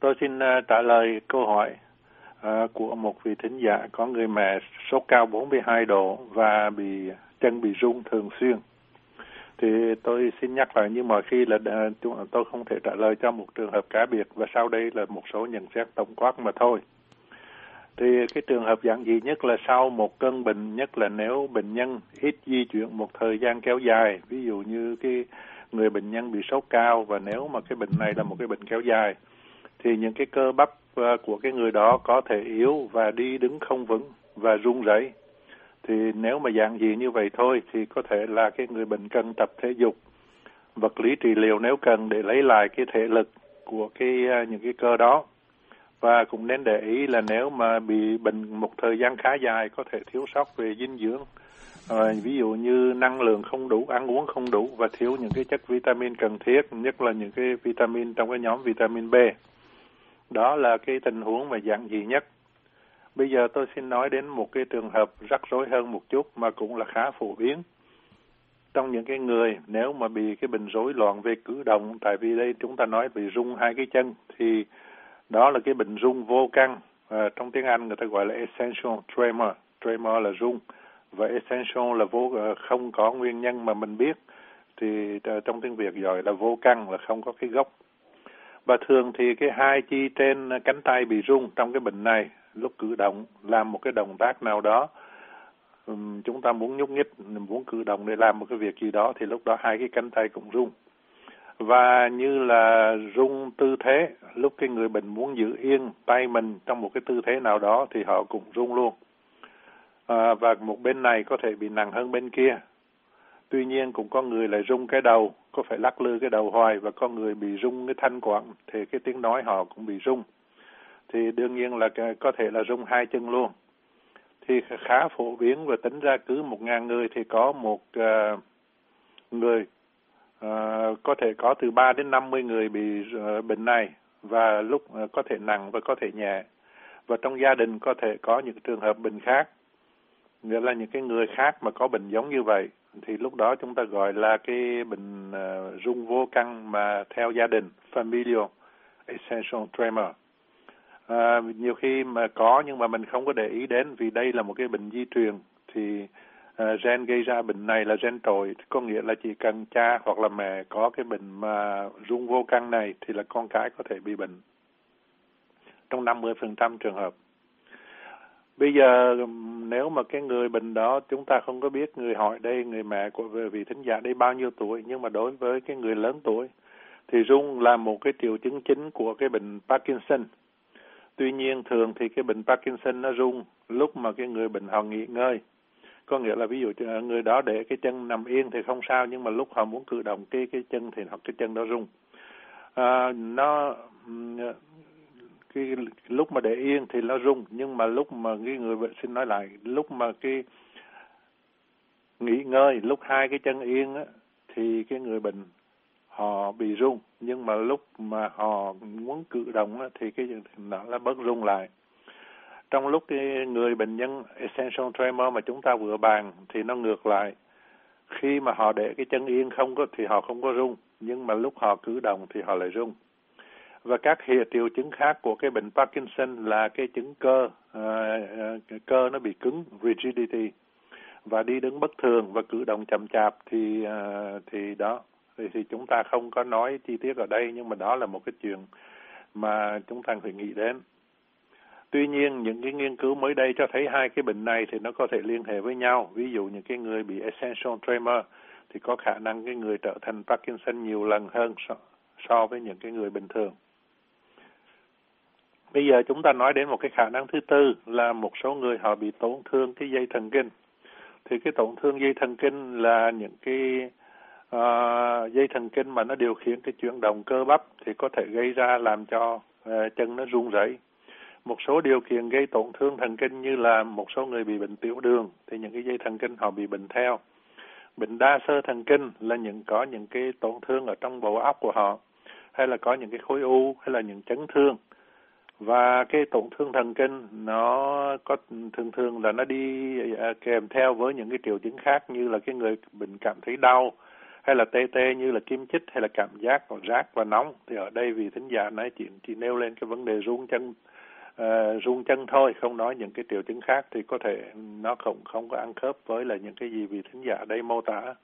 Tôi xin ờ, trả lời câu hỏi ờ, của một vị thính giả có người mẹ sốt cao 42 độ và bị chân bị rung thường xuyên. Thì tôi xin nhắc lại như mọi khi là ờ, tôi không thể trả lời cho một trường hợp cá biệt và sau đây là một số nhận xét tổng quát mà thôi. Thì cái trường hợp dạng gì nhất là sau một cơn bệnh, nhất là nếu bệnh nhân ít di chuyển một thời gian kéo dài, ví dụ như cái người bệnh nhân bị sốt cao và nếu mà cái bệnh này là một cái bệnh kéo dài thì những cái cơ bắp à, của cái người đó có thể yếu và đi đứng không vững và run rẩy. Thì nếu mà dạng gì như vậy thôi thì có thể là cái người bệnh cần tập thể dục vật lý trị liệu nếu cần để lấy lại cái thể lực của cái à, những cái cơ đó. Và cũng nên để ý là nếu mà bị bệnh một thời gian khá dài có thể thiếu sót về dinh dưỡng à, ví dụ như năng lượng không đủ ăn uống không đủ và thiếu những cái chất vitamin cần thiết nhất là những cái vitamin trong cái nhóm vitamin B đó là cái tình huống mà dạng dị nhất. Bây giờ tôi xin nói đến một cái trường hợp rắc rối hơn một chút mà cũng là khá phổ biến. Trong những cái người nếu mà bị cái bệnh rối loạn về cử động tại vì đây chúng ta nói bị rung hai cái chân thì đó là cái bệnh rung vô căn. À, trong tiếng Anh người ta gọi là essential tremor. Tremor là rung. Và essential là vô à, không có nguyên nhân mà mình biết. Thì à, trong tiếng Việt gọi là vô căn là không có cái gốc và thường thì cái hai chi trên cánh tay bị rung trong cái bệnh này lúc cử động làm một cái động tác nào đó chúng ta muốn nhúc nhích muốn cử động để làm một cái việc gì đó thì lúc đó hai cái cánh tay cũng rung. Và như là rung tư thế lúc cái người bệnh muốn giữ yên tay mình trong một cái tư thế nào đó thì họ cũng rung luôn. À, và một bên này có thể bị nặng hơn bên kia tuy nhiên cũng có người lại rung cái đầu có phải lắc lư cái đầu hoài và có người bị rung cái thanh quản thì cái tiếng nói họ cũng bị rung. Thì đương nhiên là có thể là rung hai chân luôn. Thì khá phổ biến và tính ra cứ một ngàn người thì có một uh, người uh, có thể có từ 3 đến 50 người bị uh, bệnh này và lúc uh, có thể nặng và có thể nhẹ. Và trong gia đình có thể có những trường hợp bệnh khác nghĩa là những cái người khác mà có bệnh giống như vậy thì lúc đó chúng ta gọi là cái bệnh uh, ờ, rung vô căn mà theo gia đình familial essential tremor. À, nhiều khi mà có nhưng mà mình không có để ý đến vì đây là một cái bệnh di truyền thì uh, gen gây ra bệnh này là gen trội có nghĩa là chỉ cần cha hoặc là mẹ có cái bệnh mà rung vô căn này thì là con cái có thể bị bệnh. Trong 50% trường hợp bây giờ nếu mà cái người bệnh đó chúng ta không có biết người hỏi đây người mẹ của vị thính giả đây bao nhiêu tuổi nhưng mà đối với cái người lớn tuổi thì rung là một cái triệu chứng chính của cái bệnh Parkinson. Tuy nhiên thường thì cái bệnh Parkinson nó rung lúc mà cái người bệnh họ nghỉ ngơi. Có nghĩa là ví dụ ờ, người đó để cái chân nằm yên thì không sao nhưng mà lúc họ muốn cử động cái cái chân thì họ cái chân đó rung. À, nó cái lúc mà để yên thì nó rung nhưng mà lúc mà cái người bệnh xin nói lại lúc mà cái nghỉ ngơi lúc hai cái chân yên á thì cái người bệnh họ bị rung. Nhưng mà lúc mà họ muốn cử động á, thì cái nó là bớt rung lại. Trong lúc cái người bệnh nhân essential tremor mà chúng ta vừa bàn thì nó ngược lại. Khi mà họ để cái chân yên không có thì họ không có rung. Nhưng mà lúc họ cử động thì họ lại rung và các hệ triệu chứng khác của cái bệnh Parkinson là cái chứng cơ uh, uh, cơ nó bị cứng rigidity và đi đứng bất thường và cử động chậm chạp thì uh, thì đó thì, thì chúng ta không có nói chi tiết ở đây nhưng mà đó là một cái chuyện mà chúng ta phải nghĩ đến. Tuy nhiên những cái nghiên cứu mới đây cho thấy hai cái bệnh này thì nó có thể liên hệ với nhau. Ví dụ những cái người bị essential tremor thì có khả năng cái người trở thành Parkinson nhiều lần hơn so, so với những cái người bình thường. Bây giờ chúng ta nói đến một cái khả năng thứ tư là một số người họ bị tổn thương cái dây thần kinh. Thì cái tổn thương dây thần kinh là những cái uh, dây thần kinh mà nó điều khiển cái chuyển động cơ bắp thì có thể gây ra làm cho uh, chân nó run rẩy. Một số điều kiện gây tổn thương thần kinh như là một số người bị bệnh tiểu đường thì những cái dây thần kinh họ bị bệnh theo. Bệnh đa sơ thần kinh là những có những cái tổn thương ở trong bộ óc của họ hay là có những cái khối u hay là những chấn thương và cái tổn thương thần kinh nó có thường thường là nó đi à, kèm theo với những cái triệu chứng khác như là cái người bệnh cảm thấy đau hay là tê tê như là kim chích hay là cảm giác còn rát và nóng. Thì ở đây vì thính giả nói chuyện chỉ nêu lên cái vấn đề run chân uh, run chân thôi không nói những cái triệu chứng khác thì có thể nó không không có ăn khớp với là những cái gì vì thính giả đây mô tả.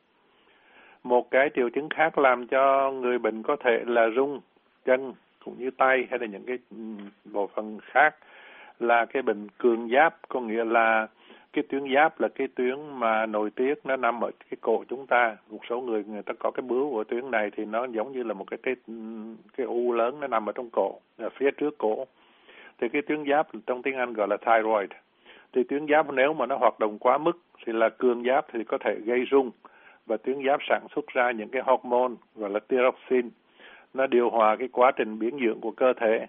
Một cái triệu chứng khác làm cho người bệnh có thể là run chân cũng như tay hay là những cái bộ phận khác là cái bệnh cường giáp. Có nghĩa là cái tuyến giáp là cái tuyến mà nội tiết, nó nằm ở cái cổ chúng ta. Một số người người ta có cái bướu của tuyến này thì nó giống như là một cái cái cái u lớn nó nằm ở trong cổ, ở phía trước cổ. Thì cái tuyến giáp trong tiếng Anh gọi là thyroid. Thì tuyến giáp nếu mà nó hoạt động quá mức thì là cường giáp thì có thể gây rung và tuyến giáp sản xuất ra những cái hormone gọi là thyroxine nó điều hòa cái quá trình biến dưỡng của cơ thể.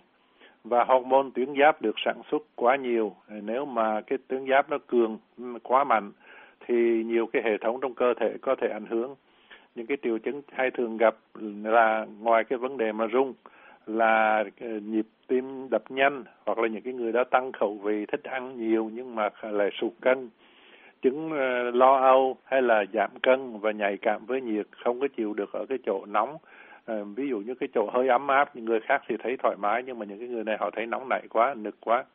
Và hormone tuyến giáp được sản xuất quá nhiều. Nếu mà cái tuyến giáp nó cường, quá mạnh, thì nhiều cái hệ thống trong cơ thể có thể ảnh hưởng. Những cái triệu chứng hay thường gặp là ngoài cái vấn đề mà rung, là ờ, nhịp tim đập nhanh, hoặc là những cái người đó tăng khẩu vị, thích ăn nhiều nhưng mà lại sụt cân. Chứng ờ, lo âu hay là giảm cân và nhạy cảm với nhiệt không có chịu được ở cái chỗ nóng à, ví dụ như cái chỗ hơi ấm áp những người khác thì thấy thoải mái nhưng mà những cái người này họ thấy nóng nảy quá nực quá.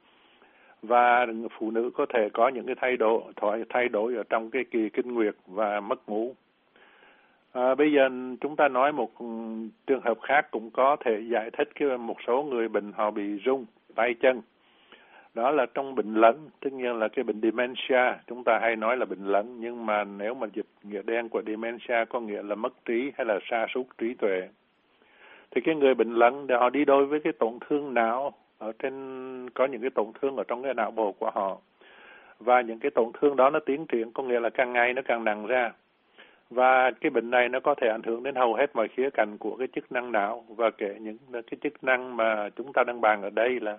Và phụ nữ có thể có những cái thay đổi thay thay đổi ở trong cái kỳ kinh nguyệt và mất ngủ. À, bây giờ chúng ta nói một ừ, trường hợp khác cũng có thể giải thích cái một số người bệnh họ bị rung tay chân. Đó là trong bệnh lẫn tất nhiên là cái bệnh dementia chúng ta hay nói là bệnh lẫn nhưng mà nếu mà dịch nghĩa đen của dementia có nghĩa là mất trí hay là sa sút trí tuệ thì cái người bệnh lẫn để họ đi đôi với cái tổn thương não ở trên, có những cái tổn thương ở trong cái não bộ của họ. Và những cái tổn thương đó nó tiến triển, có nghĩa là càng ngày nó càng nặng ra. Và cái bệnh này nó có thể ảnh hưởng đến hầu hết mọi khía cạnh của cái chức năng não. Và kể những cái chức năng mà chúng ta đang bàn ở đây là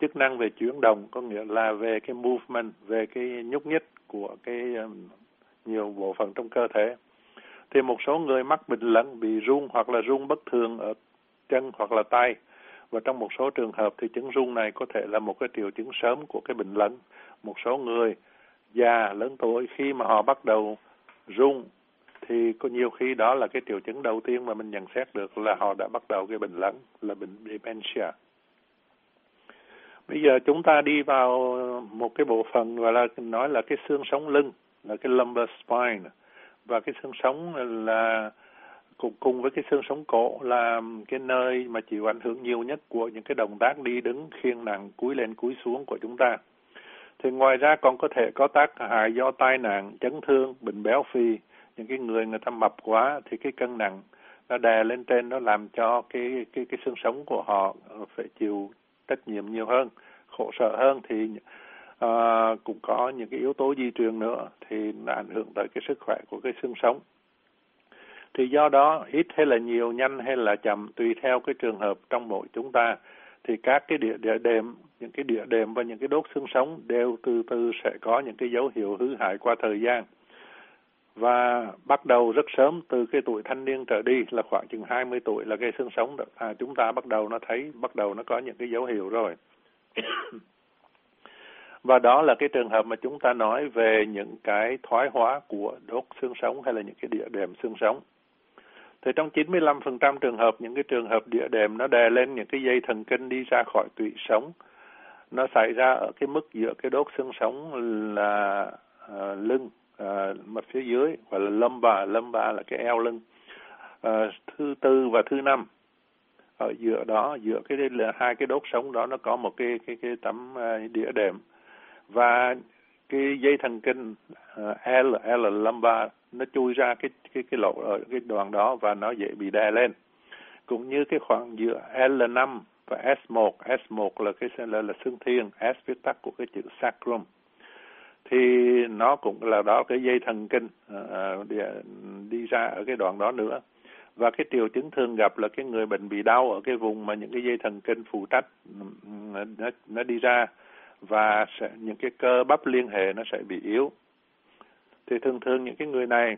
chức năng về chuyển động, có nghĩa là về cái movement, về cái nhúc nhích của cái um, nhiều bộ phận trong cơ thể. Thì một số người mắc bệnh lẫn bị run hoặc là run bất thường ở chân hoặc là tay. Và trong một số trường hợp thì chứng rung này có thể là một cái triệu chứng sớm của cái bệnh lẫn một số người già, lớn tuổi khi mà họ bắt đầu rung thì có nhiều khi đó là cái triệu chứng đầu tiên mà mình nhận xét được là họ đã bắt đầu cái bệnh lẫn là bệnh dementia. Bây giờ chúng ta đi vào một cái bộ phận gọi là nói là cái xương sống lưng, là cái lumbar spine. Và cái xương sống là cùng cùng với cái xương sống cổ là cái nơi mà chịu ảnh hưởng nhiều nhất của những cái động tác đi đứng khiêng nặng cúi lên cúi xuống của chúng ta. Thì ngoài ra còn có thể có tác hại do tai nạn chấn thương bệnh béo phì. Những cái người người ta mập quá thì cái cân nặng nó đè lên trên nó làm cho cái cái cái xương sống của họ ờ, phải chịu trách nhiệm nhiều hơn khổ sở hơn. Thì uh, cũng có những cái yếu tố di truyền nữa thì nó ảnh hưởng tới cái sức khỏe của cái xương sống thì do đó ít hay là nhiều nhanh hay là chậm tùy theo cái trường hợp trong mỗi chúng ta. Thì các cái địa địa đệm những cái địa đệm và những cái đốt xương sống đều từ từ sẽ có những cái dấu hiệu hư hại qua thời gian. Và bắt đầu rất sớm từ cái tuổi thanh niên trở đi là khoảng chừng 20 tuổi là cái xương sống đó, à, chúng ta bắt đầu nó thấy bắt đầu nó có những cái dấu hiệu rồi. Và đó là cái trường hợp mà chúng ta nói về những cái thoái hóa của đốt xương sống hay là những cái địa đệm xương sống thì trong 95% trường hợp những cái trường hợp địa đệm nó đè lên những cái dây thần kinh đi ra khỏi tủy sống nó xảy ra ở cái mức giữa cái đốt xương sống là uh, lưng uh, mặt phía dưới gọi là lâm bà lâm bà là cái eo lưng. Uh, thứ tư và thứ năm ở giữa đó giữa cái là hai cái đốt sống đó nó có một cái cái cái tấm uh, đĩa đệm và cái dây thần kinh ờ, L L lumbar nó chui ra cái cái cái lỗ ở cái đoạn đó và nó dễ bị đè lên. Cũng như cái khoảng giữa L5 và S1 S1 là cái là, là xương thiên S viết tắt của cái chữ sacrum. Thì nó cũng là đó cái dây thần kinh uh, đi, đi ra ở cái đoạn đó nữa. Và cái triệu chứng thường gặp là cái người bệnh bị đau ở cái vùng mà những cái dây thần kinh phụ trách nó, nó đi ra và sẽ, những cái cơ bắp liên hệ nó sẽ bị yếu. Thì thường thường những cái người này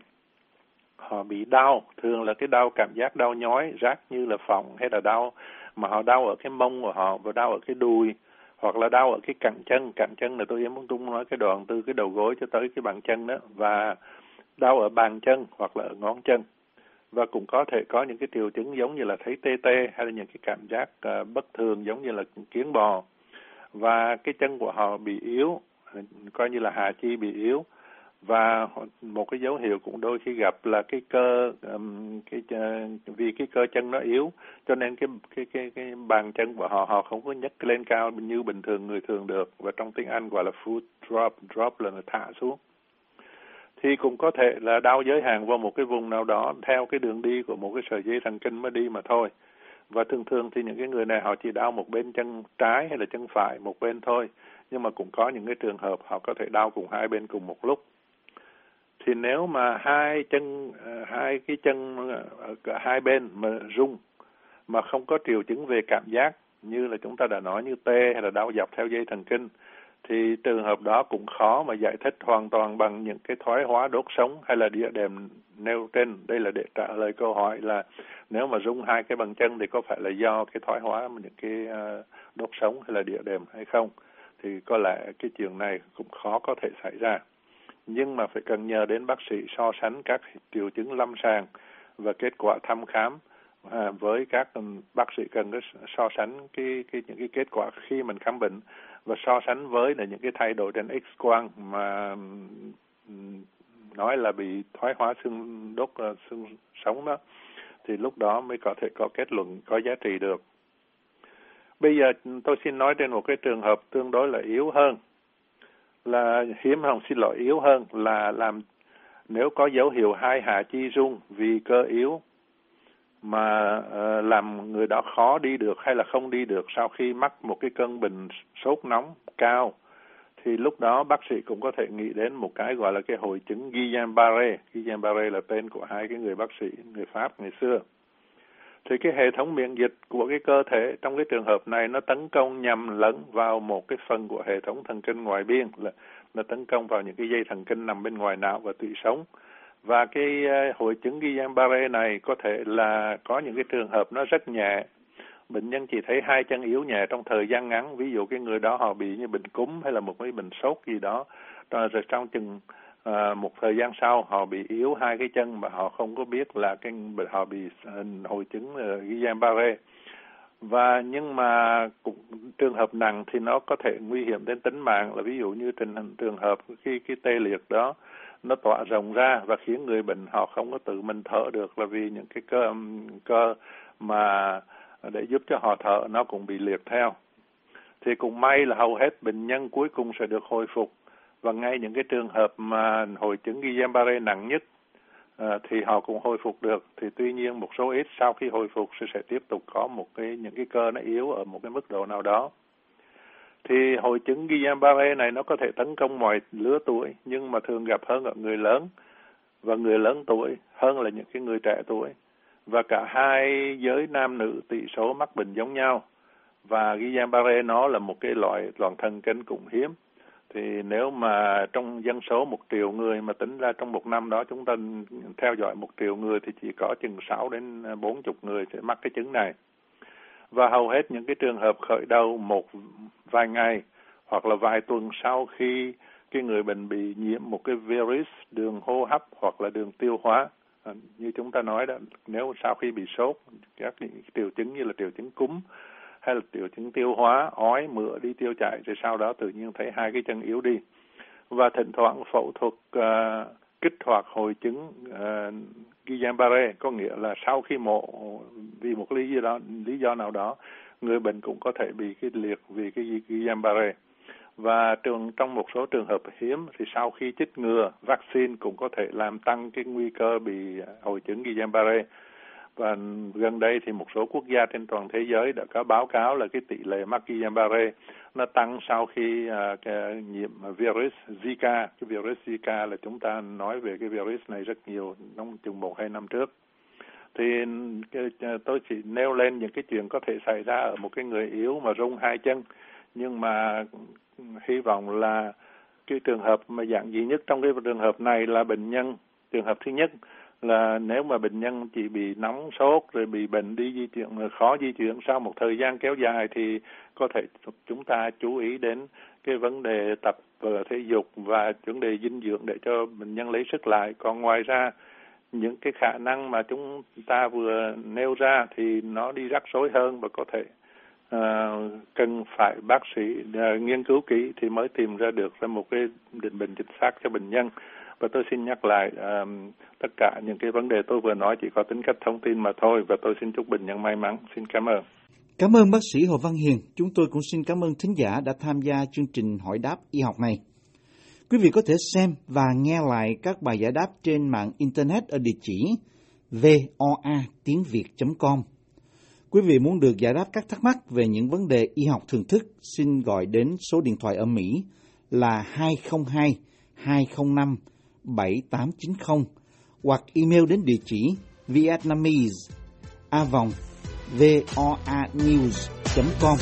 họ bị đau. Thường là cái đau cảm giác đau nhói rát như là phòng hay là đau mà họ đau ở cái mông của họ và đau ở cái đùi hoặc là đau ở cái cẳng chân. Cẳng chân là tôi em muốn tung nói cái đoạn từ cái đầu gối cho tới cái bàn chân đó và đau ở bàn chân hoặc là ở ngón chân. Và cũng có thể có những cái triệu chứng giống như là thấy tê tê hay là những cái cảm giác uh, bất thường giống như là kiến bò và cái chân của họ bị yếu coi như là hạ chi bị yếu. Và một cái dấu hiệu cũng đôi khi gặp là cái cơ um, cái ờ, vì cái cơ chân nó yếu cho nên cái cái cái cái bàn chân của họ họ không có nhấc lên cao như bình thường người thường được. Và trong tiếng Anh gọi là foot drop drop là thả xuống. Thì cũng có thể là đau giới hạn vào một cái vùng nào đó theo cái đường đi của một cái sợi dây thần kinh mới đi mà thôi và thường thường thì những cái người này họ chỉ đau một bên chân trái hay là chân phải một bên thôi. Nhưng mà cũng có những cái trường hợp họ có thể đau cùng hai bên cùng một lúc. Thì nếu mà hai chân ờ, hai cái chân ờ, ở hai bên mà rung, mà không có triệu chứng về cảm giác như là chúng ta đã nói như tê hay là đau dọc theo dây thần kinh thì trường hợp đó cũng khó mà giải thích hoàn toàn bằng những cái thoái hóa đốt sống hay là địa đềm nêu trên. Đây là để trả lời câu hỏi là nếu mà rung hai cái bằng chân thì có phải là do cái thoái hóa những cái ờ, đốt sống hay là địa đềm hay không? Thì có lẽ cái chuyện này cũng khó có thể xảy ra. Nhưng mà phải cần nhờ đến bác sĩ so sánh các triệu chứng lâm sàng và kết quả thăm khám à, với các ừ, bác sĩ cần so sánh cái, cái những cái kết quả khi mình khám bệnh và so sánh với là những cái thay đổi trên X quang mà nói là bị thoái hóa xương đốt ờ, xương sống đó, thì lúc đó mới có thể có kết luận, có giá trị được. Bây giờ tôi xin nói trên một cái trường hợp tương đối là yếu hơn, là hiếm hồng xin lỗi, yếu hơn là làm, nếu có dấu hiệu hai hạ chi rung vì cơ yếu mà uh, làm người đó khó đi được hay là không đi được sau khi mắc một cái cơn bệnh sốt nóng cao thì lúc đó bác sĩ cũng có thể nghĩ đến một cái gọi là cái hội chứng Guillain-Barré. Guillain-Barré là tên của hai cái người bác sĩ người Pháp ngày xưa. Thì cái hệ thống miễn dịch của cái cơ thể trong cái trường hợp này nó tấn công nhầm lẫn vào một cái phần của hệ thống thần kinh ngoài biên là nó tấn công vào những cái dây thần kinh nằm bên ngoài não và tủy sống và cái ờ, hội chứng Guillain-Barré này có thể là có những cái trường hợp nó rất nhẹ. Bệnh nhân chỉ thấy hai chân yếu nhẹ trong thời gian ngắn ví dụ cái người đó họ bị như bệnh cúm hay là một cái bệnh sốt gì đó. Rồi trong chừng à, một thời gian sau họ bị yếu hai cái chân mà họ không có biết là cái họ bị ờ, hội chứng uh, Guillain-Barré và nhưng mà cũng trường hợp nặng thì nó có thể nguy hiểm đến tính mạng là ví dụ như trường trường hợp khi cái tê liệt đó nó tỏa rộng ra và khiến người bệnh họ không có tự mình thở được là vì những cái cơ um, cơ mà để giúp cho họ thở nó cũng bị liệt theo. Thì cũng may là hầu hết bệnh nhân cuối cùng sẽ được hồi phục và ngay những cái trường hợp mà hội chứng Guillain-Barré nặng nhất à, thì họ cũng hồi phục được. Thì tuy nhiên một số ít sau khi hồi phục sẽ sẽ tiếp tục có một cái những cái cơ nó yếu ở một cái mức độ nào đó thì hội chứng Guillain-Barré này nó có thể tấn công mọi lứa tuổi, nhưng mà thường gặp hơn ở người lớn và người lớn tuổi hơn là những cái người trẻ tuổi. Và cả hai giới nam nữ tỷ số mắc bệnh giống nhau. Và Guillain-Barré nó là một cái loại loạn thần kinh cũng hiếm. Thì nếu mà trong dân số một triệu người mà tính ra trong một năm đó, chúng ta theo dõi một triệu người thì chỉ có chừng 6 đến 40 người sẽ mắc cái chứng này. Và hầu hết những cái trường hợp khởi đầu một vài ngày hoặc là vài tuần sau khi cái người bệnh bị nhiễm một cái virus đường hô hấp hoặc là đường tiêu hóa à, như chúng ta nói đó nếu sau khi bị sốt các triệu chứng như là triệu chứng cúm hay là triệu chứng tiêu hóa, ói, mửa đi tiêu chảy rồi sau đó tự nhiên thấy hai cái chân yếu đi. Và thỉnh thoảng phẫu thuật uh, kích hoạt hội chứng uh, Guillain-Barré có nghĩa là sau khi mổ vì một lý do đó lý do nào đó người bệnh cũng có thể bị cái liệt vì cái Guillain-Barré. Và trường trong một số trường hợp hiếm thì sau khi chích ngừa vaccine cũng có thể làm tăng cái nguy cơ bị hội chứng Guillain-Barré và gần đây thì một số quốc gia trên toàn thế giới đã có báo cáo là cái tỷ lệ mắc Guillain-Barré nó tăng sau khi uh, cái nhiễm virus Zika. Cái virus Zika là chúng ta nói về cái virus này rất nhiều trong chừng một hai năm trước. Thì cái, à, tôi chỉ nêu lên những cái chuyện có thể xảy ra ở một cái người yếu mà rung hai chân. Nhưng mà hy vọng là cái trường hợp mà dạng duy nhất trong cái trường hợp này là bệnh nhân trường hợp thứ nhất là nếu mà bệnh nhân chỉ bị nóng sốt rồi bị bệnh đi di chuyển ờ, khó di chuyển sau một thời gian kéo dài thì có thể chúng ta chú ý đến cái vấn đề tập ờ, thể dục và vấn đề dinh dưỡng để cho bệnh nhân lấy sức lại. Còn ngoài ra những cái khả năng mà chúng ta vừa nêu ra thì nó đi rắc rối hơn và có thể uh, cần phải bác sĩ uh, nghiên cứu kỹ thì mới tìm ra được ra một cái định bệnh chính xác cho bệnh nhân và tôi xin nhắc lại um, tất cả những cái vấn đề tôi vừa nói chỉ có tính cách thông tin mà thôi và tôi xin chúc bình nhân may mắn xin cảm ơn Cảm ơn bác sĩ Hồ Văn Hiền. Chúng tôi cũng xin cảm ơn thính giả đã tham gia chương trình hỏi đáp y học này. Quý vị có thể xem và nghe lại các bài giải đáp trên mạng Internet ở địa chỉ voa tiếng Việt.com. Quý vị muốn được giải đáp các thắc mắc về những vấn đề y học thường thức, xin gọi đến số điện thoại ở Mỹ là 202 205 7890 hoặc email đến địa chỉ vietnamese a vòng voanews.com